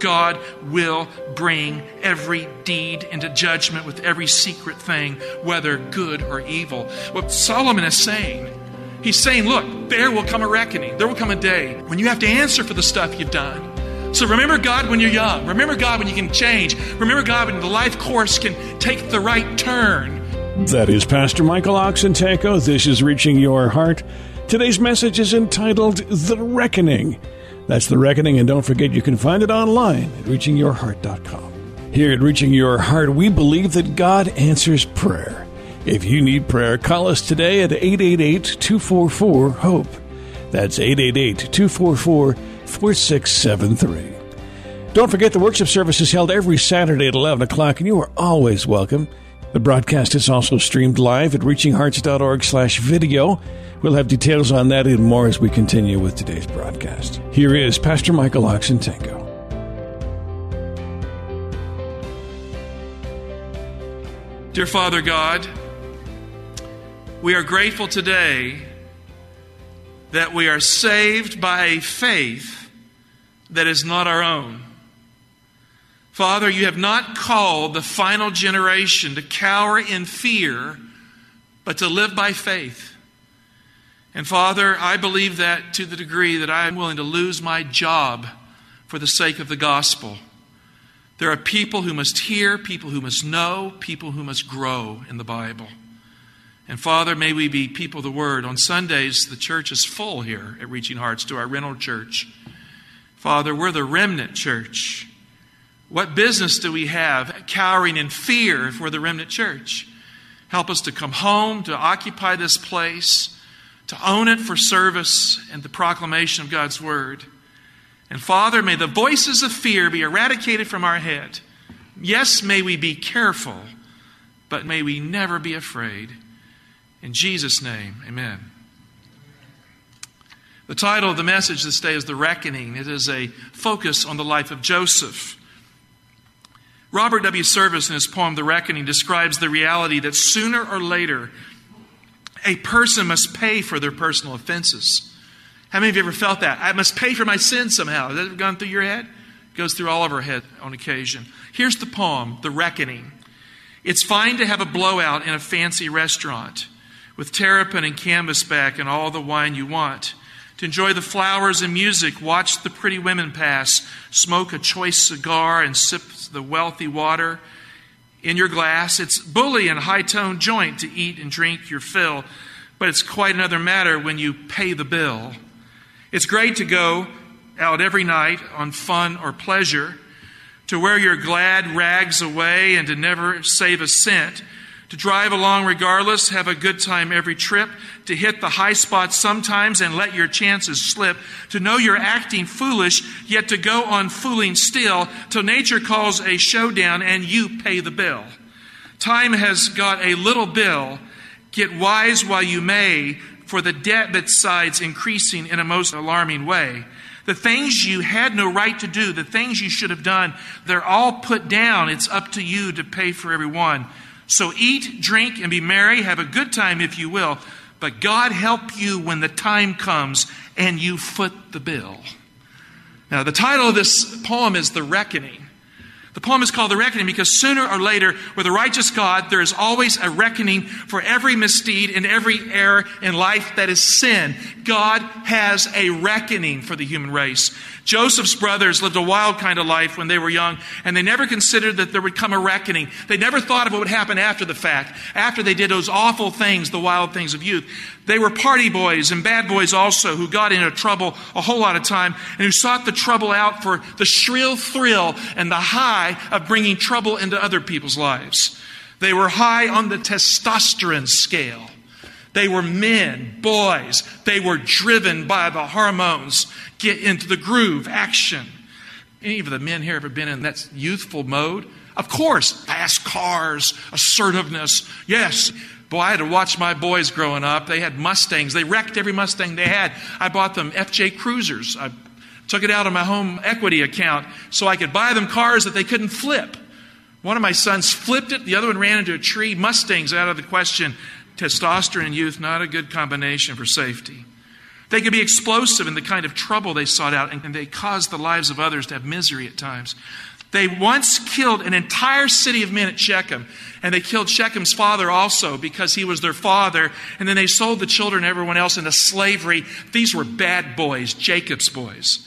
God will bring every deed into judgment with every secret thing, whether good or evil. What Solomon is saying, he's saying, look, there will come a reckoning. There will come a day when you have to answer for the stuff you've done. So remember God when you're young. Remember God when you can change. Remember God when the life course can take the right turn. That is Pastor Michael Oxentenko. This is Reaching Your Heart. Today's message is entitled The Reckoning. That's The Reckoning, and don't forget you can find it online at reachingyourheart.com. Here at Reaching Your Heart, we believe that God answers prayer. If you need prayer, call us today at 888 244 HOPE. That's 888 244 4673. Don't forget the worship service is held every Saturday at 11 o'clock, and you are always welcome. The broadcast is also streamed live at reachinghearts.org slash video. We'll have details on that and more as we continue with today's broadcast. Here is Pastor Michael Oxentenko. Dear Father God, we are grateful today that we are saved by a faith that is not our own. Father, you have not called the final generation to cower in fear, but to live by faith. And Father, I believe that to the degree that I am willing to lose my job for the sake of the gospel. There are people who must hear, people who must know, people who must grow in the Bible. And Father, may we be people of the Word. On Sundays, the church is full here at Reaching Hearts to our rental church. Father, we're the remnant church. What business do we have cowering in fear we're the remnant church? Help us to come home, to occupy this place, to own it for service and the proclamation of God's Word. And Father, may the voices of fear be eradicated from our head. Yes, may we be careful, but may we never be afraid. In Jesus' name, amen. The title of the message this day is The Reckoning. It is a focus on the life of Joseph. Robert W. Service, in his poem The Reckoning, describes the reality that sooner or later a person must pay for their personal offenses. How many of you ever felt that? I must pay for my sin somehow. Has that gone through your head? It goes through all of our head on occasion. Here's the poem, The Reckoning. It's fine to have a blowout in a fancy restaurant with terrapin and canvasback and all the wine you want. To enjoy the flowers and music, watch the pretty women pass, smoke a choice cigar, and sip the wealthy water in your glass. It's bully and high tone joint to eat and drink your fill, but it's quite another matter when you pay the bill. It's great to go out every night on fun or pleasure, to wear your glad rags away and to never save a cent to drive along regardless, have a good time every trip, to hit the high spots sometimes and let your chances slip, to know you're acting foolish, yet to go on fooling still till nature calls a showdown and you pay the bill. Time has got a little bill. Get wise while you may, for the debt besides increasing in a most alarming way. The things you had no right to do, the things you should have done, they're all put down. It's up to you to pay for every one. So eat, drink, and be merry. Have a good time if you will. But God help you when the time comes and you foot the bill. Now, the title of this poem is The Reckoning. The poem is called The Reckoning because sooner or later, with a righteous God, there is always a reckoning for every misdeed and every error in life that is sin. God has a reckoning for the human race. Joseph's brothers lived a wild kind of life when they were young, and they never considered that there would come a reckoning. They never thought of what would happen after the fact, after they did those awful things, the wild things of youth. They were party boys and bad boys also who got into trouble a whole lot of time and who sought the trouble out for the shrill thrill and the high of bringing trouble into other people's lives. They were high on the testosterone scale. They were men, boys. They were driven by the hormones. Get into the groove, action. Any of the men here ever been in that youthful mode? Of course, fast cars, assertiveness. Yes. Boy, I had to watch my boys growing up. They had Mustangs. They wrecked every Mustang they had. I bought them FJ Cruisers. I took it out of my home equity account so I could buy them cars that they couldn't flip. One of my sons flipped it, the other one ran into a tree. Mustangs out of the question. Testosterone in youth, not a good combination for safety. They could be explosive in the kind of trouble they sought out, and they caused the lives of others to have misery at times. They once killed an entire city of men at Shechem, and they killed Shechem's father also because he was their father, and then they sold the children and everyone else into slavery. These were bad boys, Jacob's boys.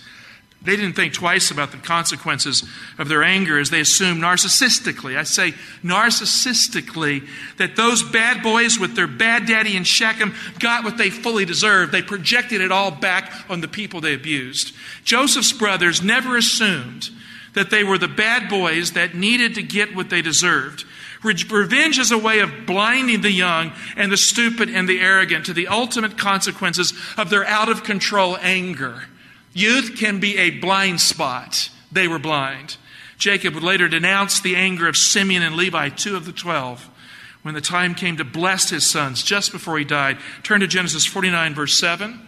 They didn't think twice about the consequences of their anger as they assumed narcissistically. I say narcissistically that those bad boys with their bad daddy in Shechem got what they fully deserved. They projected it all back on the people they abused. Joseph's brothers never assumed that they were the bad boys that needed to get what they deserved. Revenge is a way of blinding the young and the stupid and the arrogant to the ultimate consequences of their out of control anger. Youth can be a blind spot. They were blind. Jacob would later denounce the anger of Simeon and Levi, two of the twelve, when the time came to bless his sons just before he died. Turn to Genesis 49, verse 7.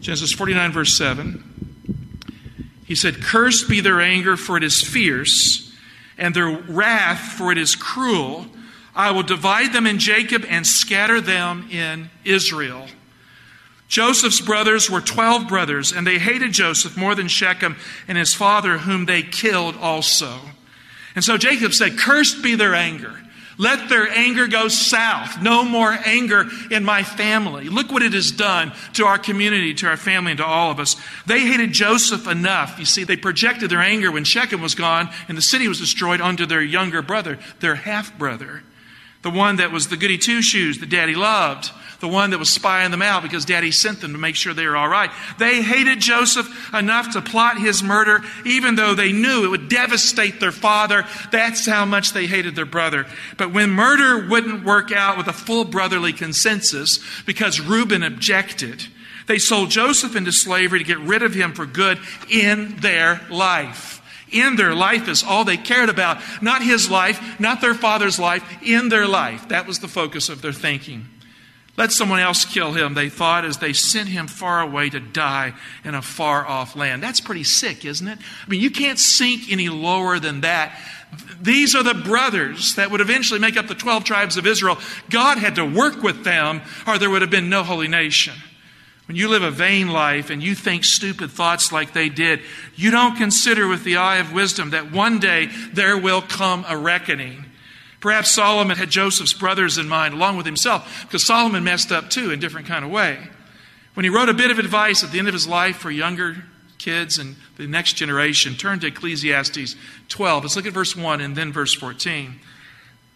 Genesis 49, verse 7. He said, Cursed be their anger, for it is fierce, and their wrath, for it is cruel. I will divide them in Jacob and scatter them in Israel. Joseph's brothers were 12 brothers, and they hated Joseph more than Shechem and his father, whom they killed also. And so Jacob said, Cursed be their anger. Let their anger go south. No more anger in my family. Look what it has done to our community, to our family, and to all of us. They hated Joseph enough. You see, they projected their anger when Shechem was gone and the city was destroyed onto their younger brother, their half brother, the one that was the goody two shoes that daddy loved the one that was spying them out because daddy sent them to make sure they were all right. They hated Joseph enough to plot his murder, even though they knew it would devastate their father. That's how much they hated their brother. But when murder wouldn't work out with a full brotherly consensus because Reuben objected, they sold Joseph into slavery to get rid of him for good in their life in their life is all they cared about. Not his life, not their father's life, in their life. That was the focus of their thinking. Let someone else kill him, they thought, as they sent him far away to die in a far off land. That's pretty sick, isn't it? I mean, you can't sink any lower than that. These are the brothers that would eventually make up the 12 tribes of Israel. God had to work with them, or there would have been no holy nation. When you live a vain life and you think stupid thoughts like they did, you don't consider with the eye of wisdom that one day there will come a reckoning. Perhaps Solomon had Joseph's brothers in mind along with himself, because Solomon messed up too in a different kind of way. When he wrote a bit of advice at the end of his life for younger kids and the next generation, turn to Ecclesiastes 12. Let's look at verse 1 and then verse 14.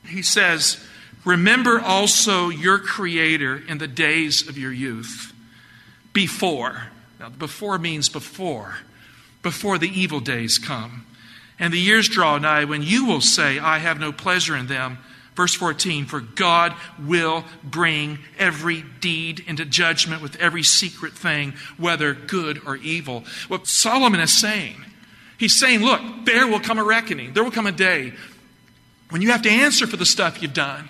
He says, Remember also your Creator in the days of your youth, before. Now, before means before, before the evil days come and the years draw nigh when you will say, I have no pleasure in them. Verse 14, for God will bring every deed into judgment with every secret thing, whether good or evil. What Solomon is saying, he's saying, look, there will come a reckoning. There will come a day when you have to answer for the stuff you've done.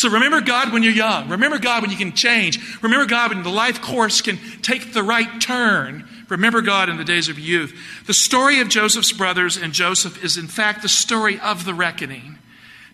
So remember God when you're young. Remember God when you can change. Remember God when the life course can take the right turn. Remember God in the days of youth. The story of Joseph's brothers and Joseph is, in fact, the story of the reckoning.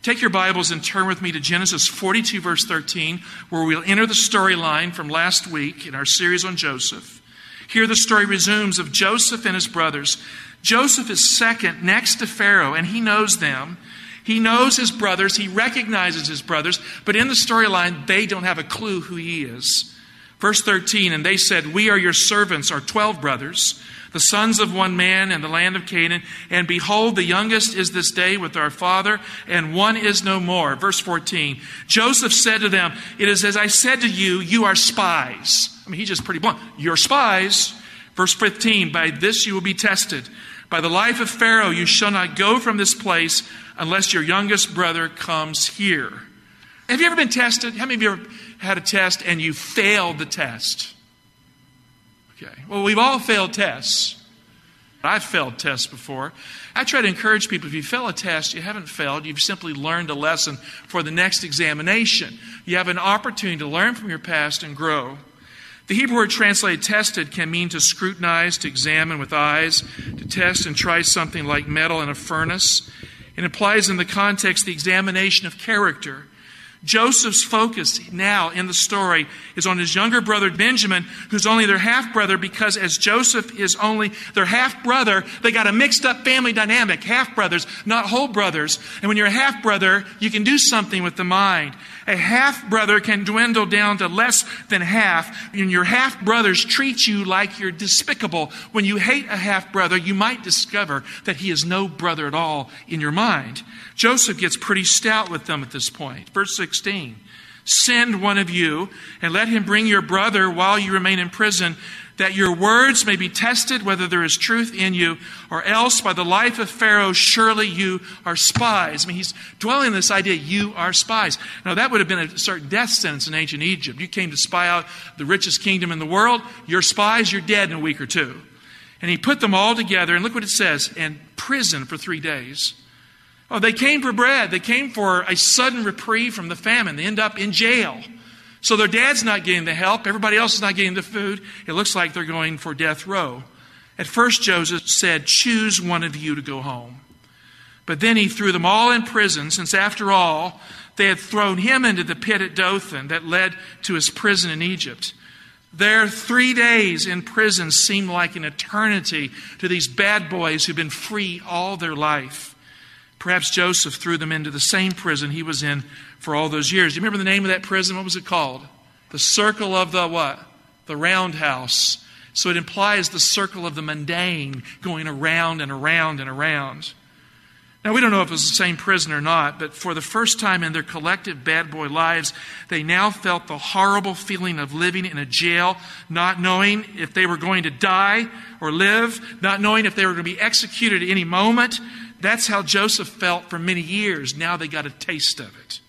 Take your Bibles and turn with me to Genesis 42, verse 13, where we'll enter the storyline from last week in our series on Joseph. Here the story resumes of Joseph and his brothers. Joseph is second next to Pharaoh, and he knows them. He knows his brothers, he recognizes his brothers, but in the storyline, they don't have a clue who he is. Verse 13, and they said, We are your servants, our twelve brothers, the sons of one man in the land of Canaan. And behold, the youngest is this day with our father, and one is no more. Verse 14, Joseph said to them, It is as I said to you, you are spies. I mean, he's just pretty blunt. You're spies. Verse 15, By this you will be tested. By the life of Pharaoh, you shall not go from this place unless your youngest brother comes here. Have you ever been tested? How many of you ever had a test and you failed the test? Okay. Well, we've all failed tests. I've failed tests before. I try to encourage people if you fail a test, you haven't failed, you've simply learned a lesson for the next examination. You have an opportunity to learn from your past and grow. The Hebrew word translated tested can mean to scrutinize, to examine with eyes, to test and try something like metal in a furnace. It implies in the context the examination of character. Joseph's focus now in the story is on his younger brother Benjamin, who's only their half brother, because as Joseph is only their half brother, they got a mixed up family dynamic. Half brothers, not whole brothers. And when you're a half brother, you can do something with the mind. A half brother can dwindle down to less than half, and your half brothers treat you like you're despicable. When you hate a half brother, you might discover that he is no brother at all in your mind. Joseph gets pretty stout with them at this point. Verse 16 Send one of you and let him bring your brother while you remain in prison that your words may be tested whether there is truth in you, or else by the life of Pharaoh, surely you are spies. I mean, he's dwelling on this idea, you are spies. Now, that would have been a certain death sentence in ancient Egypt. You came to spy out the richest kingdom in the world, you're spies, you're dead in a week or two. And he put them all together, and look what it says, in prison for three days. Oh, they came for bread. They came for a sudden reprieve from the famine. They end up in jail. So their dad's not getting the help. Everybody else is not getting the food. It looks like they're going for death row. At first, Joseph said, Choose one of you to go home. But then he threw them all in prison, since after all, they had thrown him into the pit at Dothan that led to his prison in Egypt. Their three days in prison seemed like an eternity to these bad boys who've been free all their life. Perhaps Joseph threw them into the same prison he was in for all those years. Do you remember the name of that prison? What was it called? The circle of the what? The roundhouse. So it implies the circle of the mundane going around and around and around. Now, we don't know if it was the same prison or not, but for the first time in their collective bad boy lives, they now felt the horrible feeling of living in a jail, not knowing if they were going to die or live, not knowing if they were going to be executed at any moment. That's how Joseph felt for many years. Now they got a taste of it.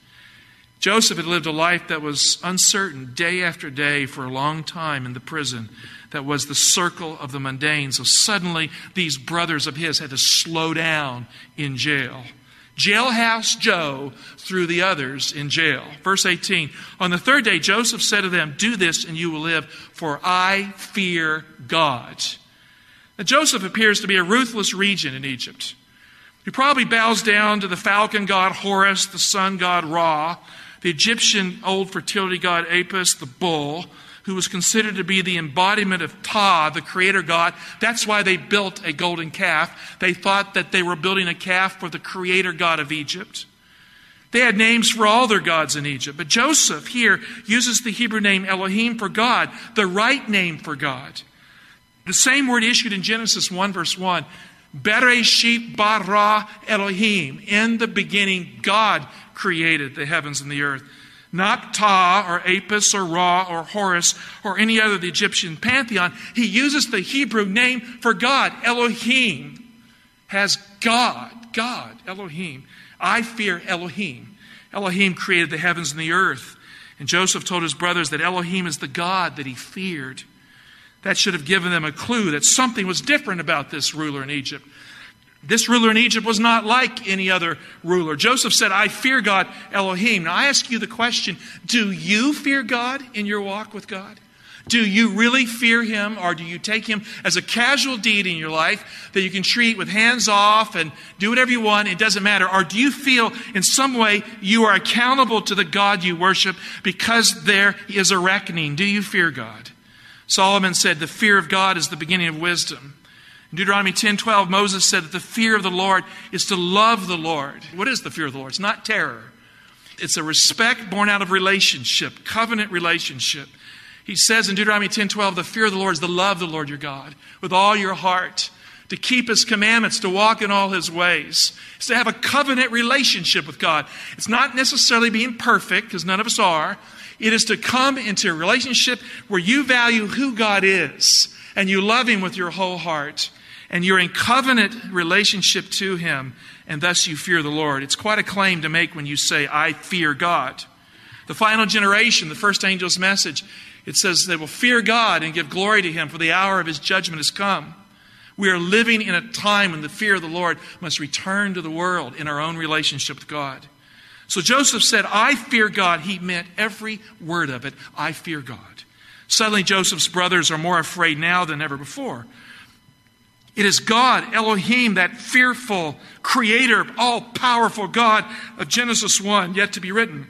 Joseph had lived a life that was uncertain day after day for a long time in the prison that was the circle of the mundane. So suddenly, these brothers of his had to slow down in jail. Jailhouse Joe threw the others in jail. Verse 18 On the third day, Joseph said to them, Do this and you will live, for I fear God. Now, Joseph appears to be a ruthless regent in Egypt. He probably bows down to the falcon god Horus, the sun god Ra, the Egyptian old fertility god Apis, the bull, who was considered to be the embodiment of Ptah, the creator god. That's why they built a golden calf. They thought that they were building a calf for the creator god of Egypt. They had names for all their gods in Egypt, but Joseph here uses the Hebrew name Elohim for God, the right name for God. The same word issued in Genesis 1, verse 1 Bereshit bara Elohim. In the beginning, God created the heavens and the earth. Not Ptah or Apis or Ra or Horus or any other of the Egyptian pantheon. He uses the Hebrew name for God. Elohim has God. God, Elohim. I fear Elohim. Elohim created the heavens and the earth. And Joseph told his brothers that Elohim is the God that he feared. That should have given them a clue that something was different about this ruler in Egypt. This ruler in Egypt was not like any other ruler. Joseph said, I fear God, Elohim. Now I ask you the question do you fear God in your walk with God? Do you really fear Him, or do you take Him as a casual deed in your life that you can treat with hands off and do whatever you want? It doesn't matter. Or do you feel in some way you are accountable to the God you worship because there is a reckoning? Do you fear God? Solomon said, The fear of God is the beginning of wisdom. In Deuteronomy 10:12, Moses said that the fear of the Lord is to love the Lord. What is the fear of the Lord? It's not terror. It's a respect born out of relationship, covenant relationship. He says in Deuteronomy 10:12, the fear of the Lord is to love the Lord your God with all your heart, to keep his commandments, to walk in all his ways. It's to have a covenant relationship with God. It's not necessarily being perfect, because none of us are. It is to come into a relationship where you value who God is and you love him with your whole heart and you're in covenant relationship to Him, and thus you fear the Lord. It's quite a claim to make when you say, I fear God. The final generation, the first angel's message, it says they will fear God and give glory to Him, for the hour of His judgment has come. We are living in a time when the fear of the Lord must return to the world in our own relationship with God. So Joseph said, I fear God. He meant every word of it. I fear God. Suddenly, Joseph's brothers are more afraid now than ever before. It is God, Elohim, that fearful, creator, all powerful God of Genesis 1, yet to be written.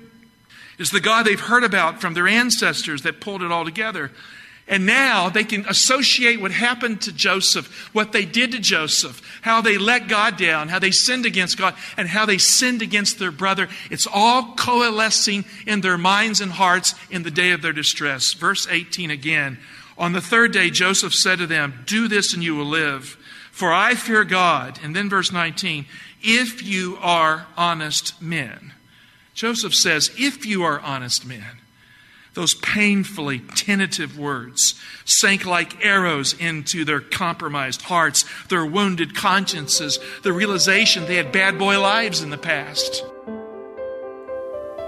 It is the God they've heard about from their ancestors that pulled it all together. And now they can associate what happened to Joseph, what they did to Joseph, how they let God down, how they sinned against God, and how they sinned against their brother. It's all coalescing in their minds and hearts in the day of their distress. Verse 18 again. On the third day, Joseph said to them, Do this and you will live, for I fear God. And then verse 19, if you are honest men. Joseph says, If you are honest men. Those painfully tentative words sank like arrows into their compromised hearts, their wounded consciences, the realization they had bad boy lives in the past.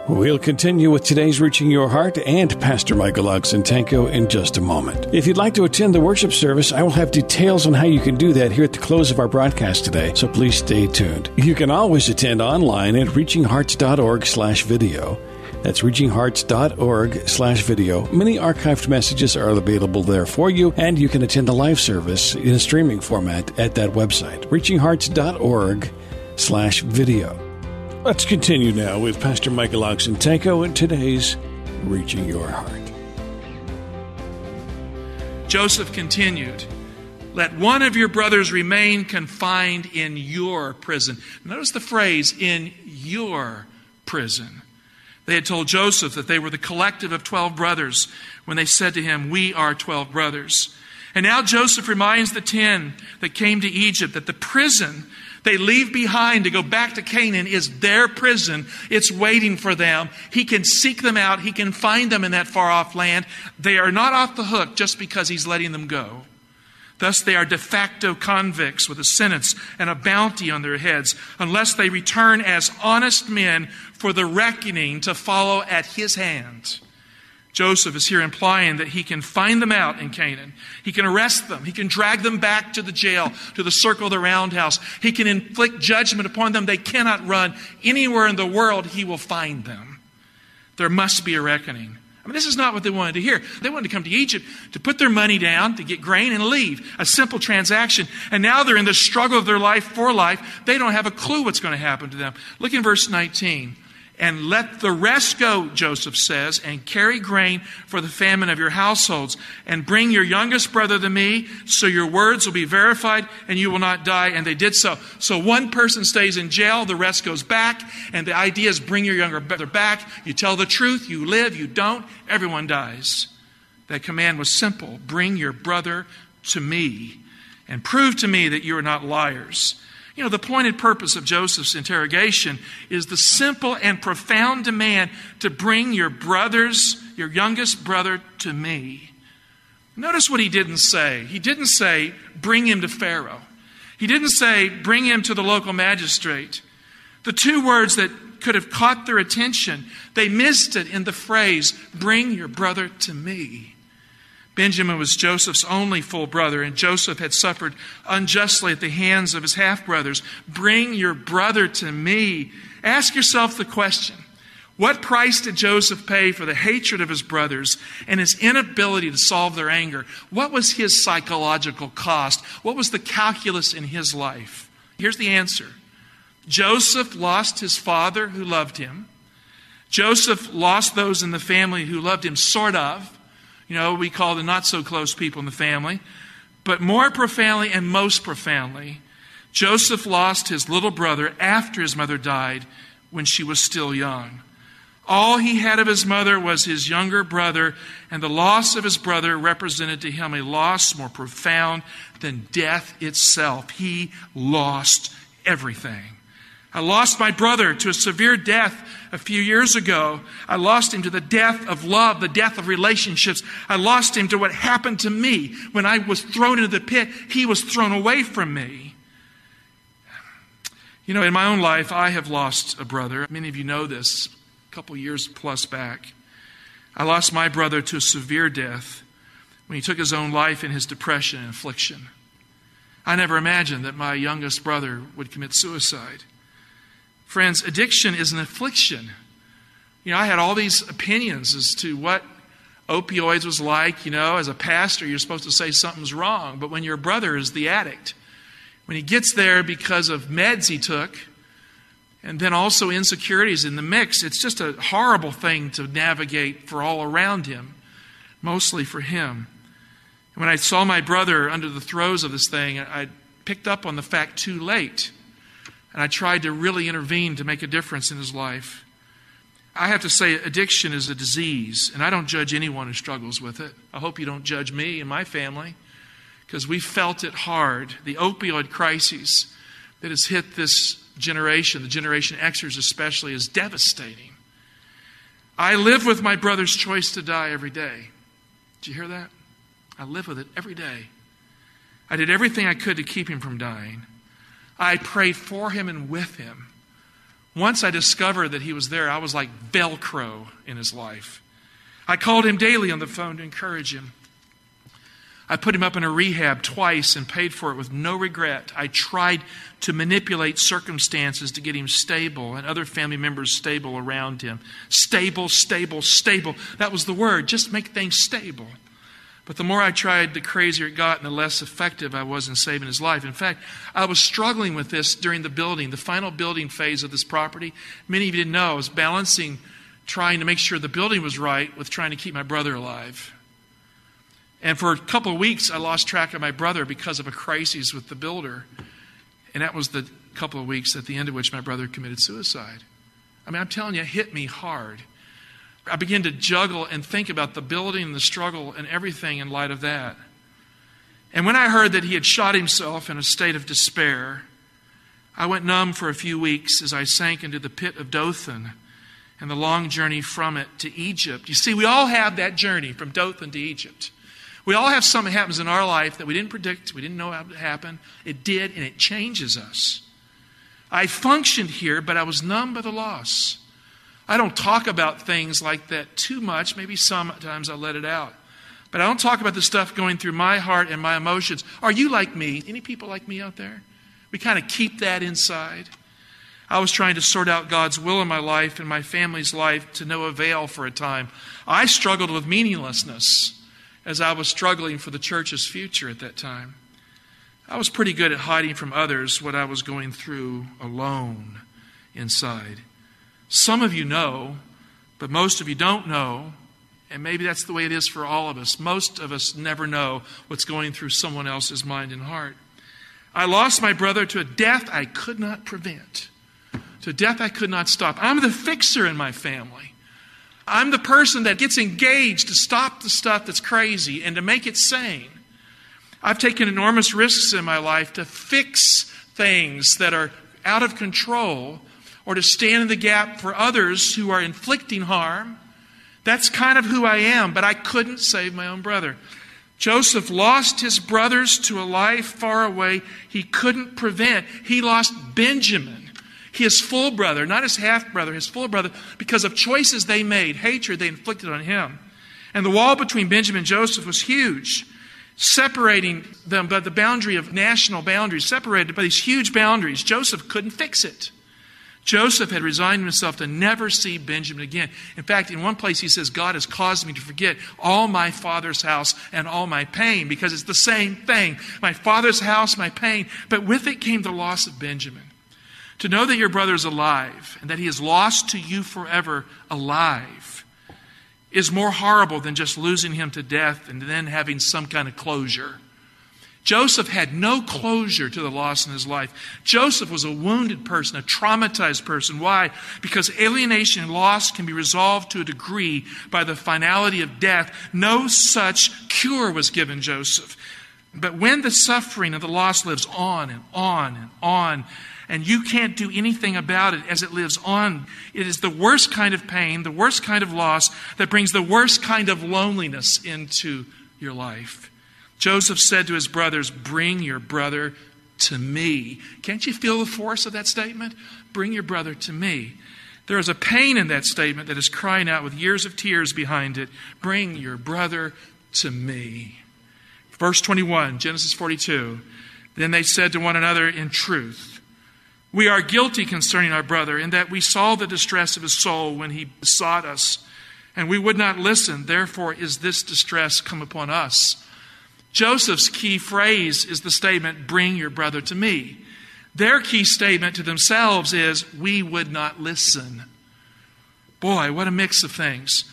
We'll continue with today's Reaching Your Heart and Pastor Michael Oxentenko in just a moment. If you'd like to attend the worship service, I will have details on how you can do that here at the close of our broadcast today, so please stay tuned. You can always attend online at reachinghearts.org slash video. That's reachinghearts.org slash video. Many archived messages are available there for you, and you can attend the live service in a streaming format at that website, reachinghearts.org slash video. Let's continue now with Pastor Michael Oxentenko and today's Reaching Your Heart. Joseph continued, Let one of your brothers remain confined in your prison. Notice the phrase, in your prison. They had told Joseph that they were the collective of 12 brothers when they said to him, We are 12 brothers. And now Joseph reminds the 10 that came to Egypt that the prison they leave behind to go back to Canaan is their prison. It's waiting for them. He can seek them out. He can find them in that far off land. They are not off the hook just because he's letting them go. Thus, they are de facto convicts with a sentence and a bounty on their heads unless they return as honest men for the reckoning to follow at his hand. Joseph is here implying that he can find them out in Canaan. He can arrest them. He can drag them back to the jail, to the circle of the roundhouse. He can inflict judgment upon them. They cannot run. Anywhere in the world, he will find them. There must be a reckoning mean, this is not what they wanted to hear. They wanted to come to Egypt to put their money down, to get grain, and leave. A simple transaction. And now they're in the struggle of their life for life. They don't have a clue what's going to happen to them. Look in verse 19. And let the rest go, Joseph says, and carry grain for the famine of your households. And bring your youngest brother to me, so your words will be verified and you will not die. And they did so. So one person stays in jail, the rest goes back. And the idea is bring your younger brother back. You tell the truth, you live, you don't, everyone dies. That command was simple bring your brother to me and prove to me that you are not liars. You know, the pointed purpose of Joseph's interrogation is the simple and profound demand to bring your brothers, your youngest brother, to me. Notice what he didn't say. He didn't say, bring him to Pharaoh. He didn't say, bring him to the local magistrate. The two words that could have caught their attention, they missed it in the phrase, bring your brother to me. Benjamin was Joseph's only full brother, and Joseph had suffered unjustly at the hands of his half brothers. Bring your brother to me. Ask yourself the question what price did Joseph pay for the hatred of his brothers and his inability to solve their anger? What was his psychological cost? What was the calculus in his life? Here's the answer Joseph lost his father who loved him. Joseph lost those in the family who loved him, sort of you know, we call the not so close people in the family. But more profoundly and most profoundly, Joseph lost his little brother after his mother died when she was still young. All he had of his mother was his younger brother, and the loss of his brother represented to him a loss more profound than death itself. He lost everything. I lost my brother to a severe death a few years ago. I lost him to the death of love, the death of relationships. I lost him to what happened to me when I was thrown into the pit. He was thrown away from me. You know, in my own life, I have lost a brother. Many of you know this. a couple years plus back. I lost my brother to a severe death when he took his own life in his depression and affliction. I never imagined that my youngest brother would commit suicide. Friends, addiction is an affliction. You know, I had all these opinions as to what opioids was like. You know, as a pastor, you're supposed to say something's wrong. But when your brother is the addict, when he gets there because of meds he took, and then also insecurities in the mix, it's just a horrible thing to navigate for all around him, mostly for him. When I saw my brother under the throes of this thing, I picked up on the fact too late. And I tried to really intervene to make a difference in his life. I have to say, addiction is a disease, and I don't judge anyone who struggles with it. I hope you don't judge me and my family because we felt it hard. The opioid crisis that has hit this generation, the Generation Xers especially, is devastating. I live with my brother's choice to die every day. Did you hear that? I live with it every day. I did everything I could to keep him from dying. I prayed for him and with him. Once I discovered that he was there, I was like Velcro in his life. I called him daily on the phone to encourage him. I put him up in a rehab twice and paid for it with no regret. I tried to manipulate circumstances to get him stable and other family members stable around him. Stable, stable, stable. That was the word. Just make things stable. But the more I tried, the crazier it got and the less effective I was in saving his life. In fact, I was struggling with this during the building, the final building phase of this property. Many of you didn't know I was balancing trying to make sure the building was right with trying to keep my brother alive. And for a couple of weeks, I lost track of my brother because of a crisis with the builder. And that was the couple of weeks at the end of which my brother committed suicide. I mean, I'm telling you, it hit me hard. I began to juggle and think about the building and the struggle and everything in light of that. And when I heard that he had shot himself in a state of despair, I went numb for a few weeks as I sank into the pit of Dothan and the long journey from it to Egypt. You see, we all have that journey from Dothan to Egypt. We all have something that happens in our life that we didn't predict, we didn't know how to happen. It did, and it changes us. I functioned here, but I was numb by the loss. I don't talk about things like that too much. Maybe sometimes I let it out. But I don't talk about the stuff going through my heart and my emotions. Are you like me? Any people like me out there? We kind of keep that inside. I was trying to sort out God's will in my life and my family's life to no avail for a time. I struggled with meaninglessness as I was struggling for the church's future at that time. I was pretty good at hiding from others what I was going through alone inside. Some of you know, but most of you don't know, and maybe that's the way it is for all of us. Most of us never know what's going through someone else's mind and heart. I lost my brother to a death I could not prevent, to death I could not stop. I'm the fixer in my family. I'm the person that gets engaged to stop the stuff that's crazy and to make it sane. I've taken enormous risks in my life to fix things that are out of control or to stand in the gap for others who are inflicting harm. That's kind of who I am, but I couldn't save my own brother. Joseph lost his brothers to a life far away he couldn't prevent. He lost Benjamin his full brother, not his half brother, his full brother, because of choices they made, hatred they inflicted on him. And the wall between Benjamin and Joseph was huge, separating them by the boundary of national boundaries, separated by these huge boundaries. Joseph couldn't fix it. Joseph had resigned himself to never see Benjamin again. In fact, in one place he says, God has caused me to forget all my father's house and all my pain, because it's the same thing. My father's house, my pain. But with it came the loss of Benjamin. To know that your brother is alive and that he is lost to you forever alive is more horrible than just losing him to death and then having some kind of closure. Joseph had no closure to the loss in his life. Joseph was a wounded person, a traumatized person. Why? Because alienation and loss can be resolved to a degree by the finality of death. No such cure was given Joseph. But when the suffering of the loss lives on and on and on, and you can't do anything about it as it lives on. It is the worst kind of pain, the worst kind of loss that brings the worst kind of loneliness into your life. Joseph said to his brothers, Bring your brother to me. Can't you feel the force of that statement? Bring your brother to me. There is a pain in that statement that is crying out with years of tears behind it Bring your brother to me. Verse 21, Genesis 42. Then they said to one another, In truth, we are guilty concerning our brother, in that we saw the distress of his soul when he besought us, and we would not listen. Therefore is this distress come upon us. Joseph's key phrase is the statement, Bring your brother to me. Their key statement to themselves is, We would not listen. Boy, what a mix of things.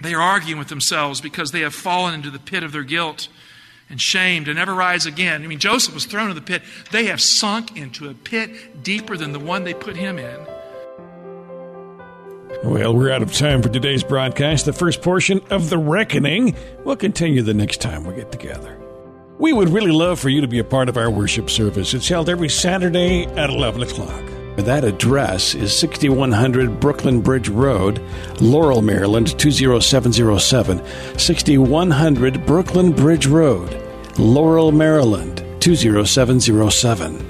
They are arguing with themselves because they have fallen into the pit of their guilt and shame to never rise again. I mean, Joseph was thrown into the pit. They have sunk into a pit deeper than the one they put him in. Well, we're out of time for today's broadcast. The first portion of The Reckoning will continue the next time we get together. We would really love for you to be a part of our worship service. It's held every Saturday at 11 o'clock. That address is 6100 Brooklyn Bridge Road, Laurel, Maryland 20707. 6100 Brooklyn Bridge Road, Laurel, Maryland 20707.